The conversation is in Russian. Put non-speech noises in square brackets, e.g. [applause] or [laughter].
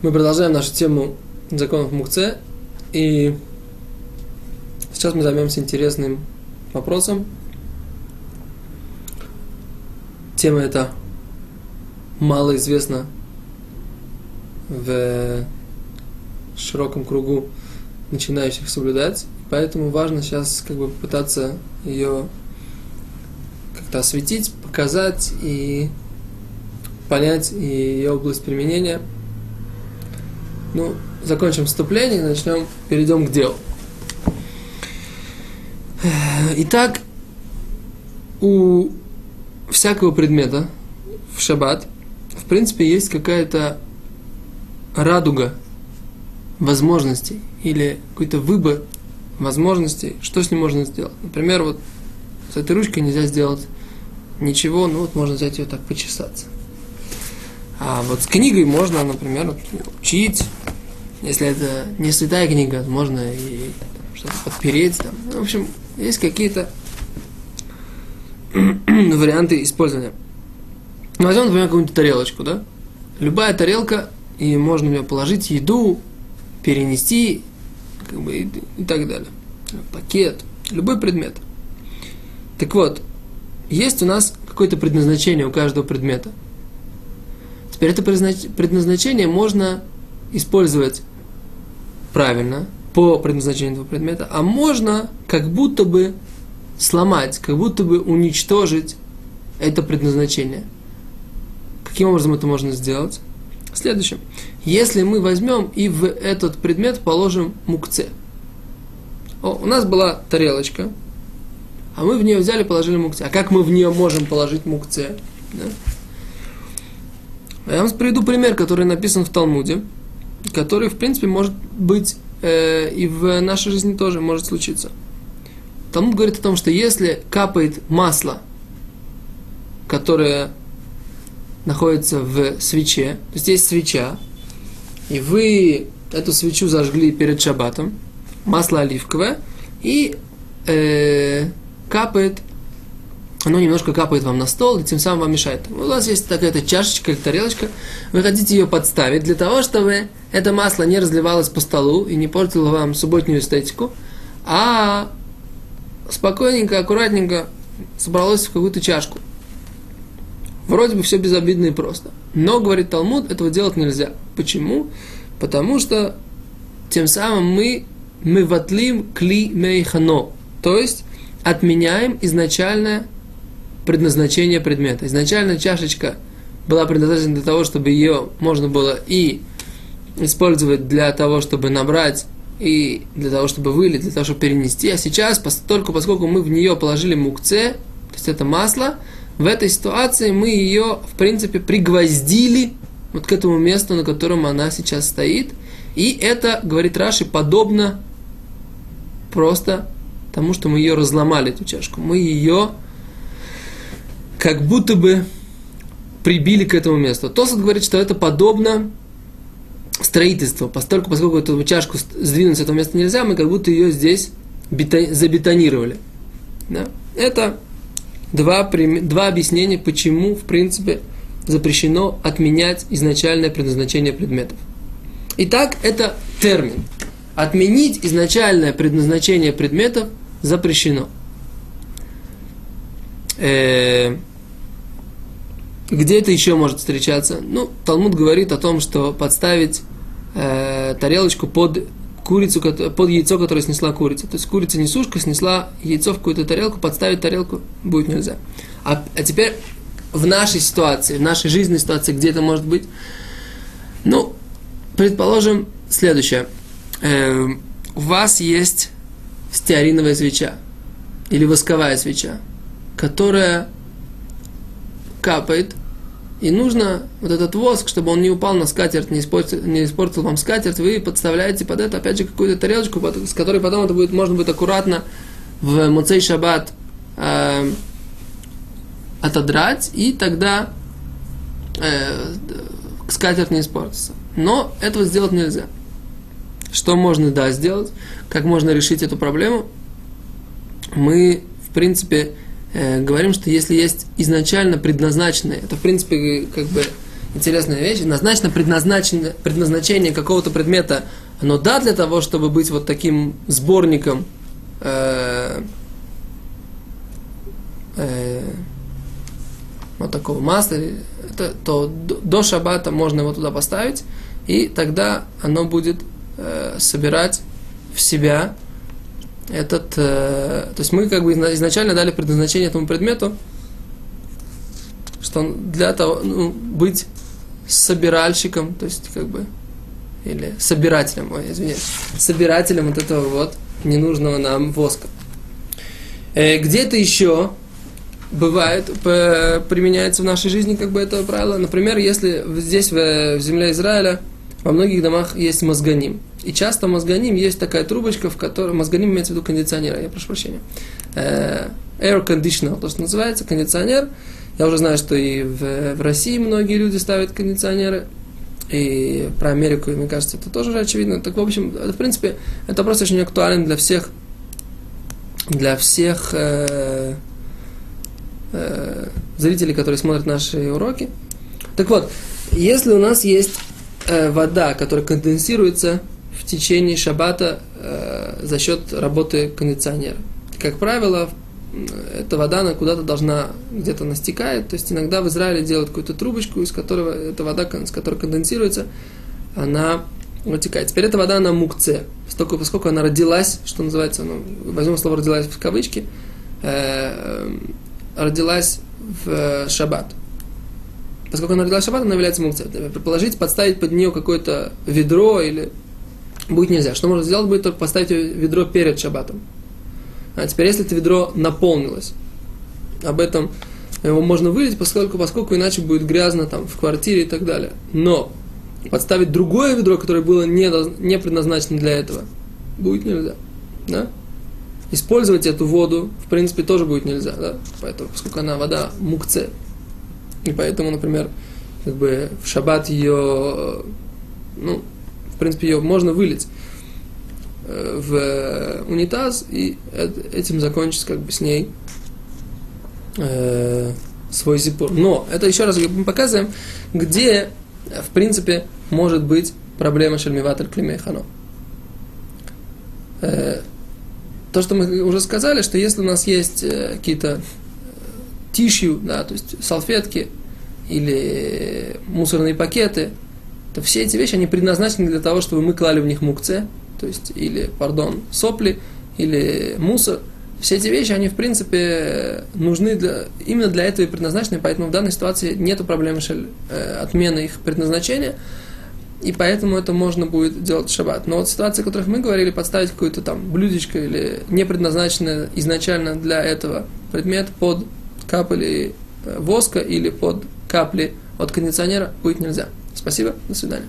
Мы продолжаем нашу тему законов Мукце, и сейчас мы займемся интересным вопросом. Тема эта мало известна в широком кругу начинающих соблюдать, поэтому важно сейчас как бы попытаться ее как-то осветить, показать и понять ее область применения – ну, закончим вступление, начнем, перейдем к делу. Итак, у всякого предмета в шаббат, в принципе, есть какая-то радуга возможностей или какой-то выбор возможностей, что с ним можно сделать. Например, вот с этой ручкой нельзя сделать ничего, ну вот можно взять ее так почесаться. А вот с книгой можно, например, учить. Если это не святая книга, можно и что-то подпереть. Там. В общем, есть какие-то [clears throat] варианты использования. Ну, возьмем, например, какую-нибудь тарелочку, да? Любая тарелка, и можно в нее положить еду, перенести, как бы, и так далее. Пакет, любой предмет. Так вот, есть у нас какое-то предназначение у каждого предмета – Теперь это предназначение можно использовать правильно, по предназначению этого предмета, а можно как будто бы сломать, как будто бы уничтожить это предназначение. Каким образом это можно сделать? Следующим. Если мы возьмем и в этот предмет положим мукце. О, у нас была тарелочка, а мы в нее взяли положили мукце. А как мы в нее можем положить мукце? Да? Я вам приведу пример, который написан в Талмуде, который, в принципе, может быть э, и в нашей жизни тоже может случиться. Талмуд говорит о том, что если капает масло, которое находится в свече, то есть есть свеча, и вы эту свечу зажгли перед шабатом, масло оливковое, и э, капает оно немножко капает вам на стол и тем самым вам мешает. У вас есть такая-то чашечка или тарелочка, вы хотите ее подставить для того, чтобы это масло не разливалось по столу и не портило вам субботнюю эстетику, а спокойненько, аккуратненько собралось в какую-то чашку. Вроде бы все безобидно и просто. Но, говорит Талмуд, этого делать нельзя. Почему? Потому что тем самым мы мы ватлим кли мейхано. То есть отменяем изначальное предназначение предмета. Изначально чашечка была предназначена для того, чтобы ее можно было и использовать для того, чтобы набрать, и для того, чтобы вылить, для того, чтобы перенести. А сейчас, только поскольку мы в нее положили мукце, то есть это масло, в этой ситуации мы ее, в принципе, пригвоздили вот к этому месту, на котором она сейчас стоит. И это, говорит Раши, подобно просто тому, что мы ее разломали, эту чашку. Мы ее как будто бы прибили к этому месту. Тосот говорит, что это подобно строительству, поскольку, поскольку эту чашку сдвинуть с этого места нельзя, мы как будто ее здесь бетон, забетонировали. Да? Это два, два объяснения, почему, в принципе, запрещено отменять изначальное предназначение предметов. Итак, это термин. Отменить изначальное предназначение предметов запрещено. Э, где это еще может встречаться? Ну, Талмуд говорит о том, что подставить э, тарелочку под курицу, под яйцо, которое снесла курица. То есть курица несушка снесла яйцо в какую-то тарелку, подставить тарелку будет нельзя. А, а теперь в нашей ситуации, в нашей жизненной ситуации, где это может быть? Ну, предположим следующее. Э, у вас есть стеариновая свеча или восковая свеча, которая капает, и нужно вот этот воск, чтобы он не упал на скатерть, не испортил, не испортил вам скатерть, вы подставляете под это, опять же, какую-то тарелочку, с которой потом это будет, можно будет аккуратно в Муцей Шаббат э, отодрать, и тогда э, скатерть не испортится. Но этого сделать нельзя. Что можно, да, сделать? Как можно решить эту проблему? Мы, в принципе, э, говорим, что если есть изначально предназначенное, это в принципе как бы интересная вещь. Назначено предназначение, предназначение какого-то предмета, оно да для того, чтобы быть вот таким сборником э, э, вот такого масла, это, то до шаббата можно его туда поставить, и тогда оно будет э, собирать в себя этот... Э, то есть мы как бы изначально дали предназначение этому предмету, что он для того, ну, быть собиральщиком, то есть как бы, или собирателем, ой, извиняюсь, собирателем вот этого вот ненужного нам воска. Э, где-то еще бывает, применяется в нашей жизни как бы это правило. Например, если здесь, в, в земле Израиля, во многих домах есть мозганим. И часто мозганим есть такая трубочка, в которой... Мозганим имеется в виду кондиционер, я прошу прощения. Э, air conditioner, то, что называется, кондиционер. Я уже знаю, что и в, в России многие люди ставят кондиционеры. И про Америку, мне кажется, это тоже уже очевидно. Так, в общем, в принципе, это просто очень актуален для всех, для всех э, э, зрителей, которые смотрят наши уроки. Так вот, если у нас есть э, вода, которая конденсируется в течение шаббата э, за счет работы кондиционера, как правило, эта вода она куда-то должна где-то настекает. То есть иногда в Израиле делают какую-то трубочку, из которого эта вода, с которой конденсируется, она вытекает. Теперь эта вода, она мукце. Поскольку, поскольку она родилась, что называется, ну, возьмем слово родилась в кавычки, э, родилась в шаббат. Поскольку она родилась в шаббат, она является мукце. Предположить, подставить под нее какое-то ведро или будет нельзя. Что можно сделать, будет только поставить ведро перед шаббатом. А теперь, если это ведро наполнилось, об этом его можно вылить, поскольку, поскольку иначе будет грязно там в квартире и так далее. Но подставить другое ведро, которое было не, не предназначено для этого, будет нельзя. Да? Использовать эту воду, в принципе, тоже будет нельзя, да? Поэтому, поскольку она вода мукце. И поэтому, например, как бы в шаббат ее, ну, в принципе, ее можно вылить. Э, в унитаз и этим закончить как бы с ней э, свой зипур. Но это еще раз мы показываем, где в принципе может быть проблема шельмиватель климейхано. Э, то, что мы уже сказали, что если у нас есть э, какие-то тишью, да, то есть салфетки или мусорные пакеты, то все эти вещи, они предназначены для того, чтобы мы клали в них мукце, то есть, или, пардон, сопли, или мусор. Все эти вещи, они, в принципе, нужны для, именно для этого и предназначены, поэтому в данной ситуации нет проблемы шель, э, отмены их предназначения, и поэтому это можно будет делать в шаббат. Но вот ситуации, о которых мы говорили, подставить какое-то там блюдечко или не предназначенное изначально для этого предмет под капли э, воска или под капли от кондиционера будет нельзя. Спасибо, до свидания.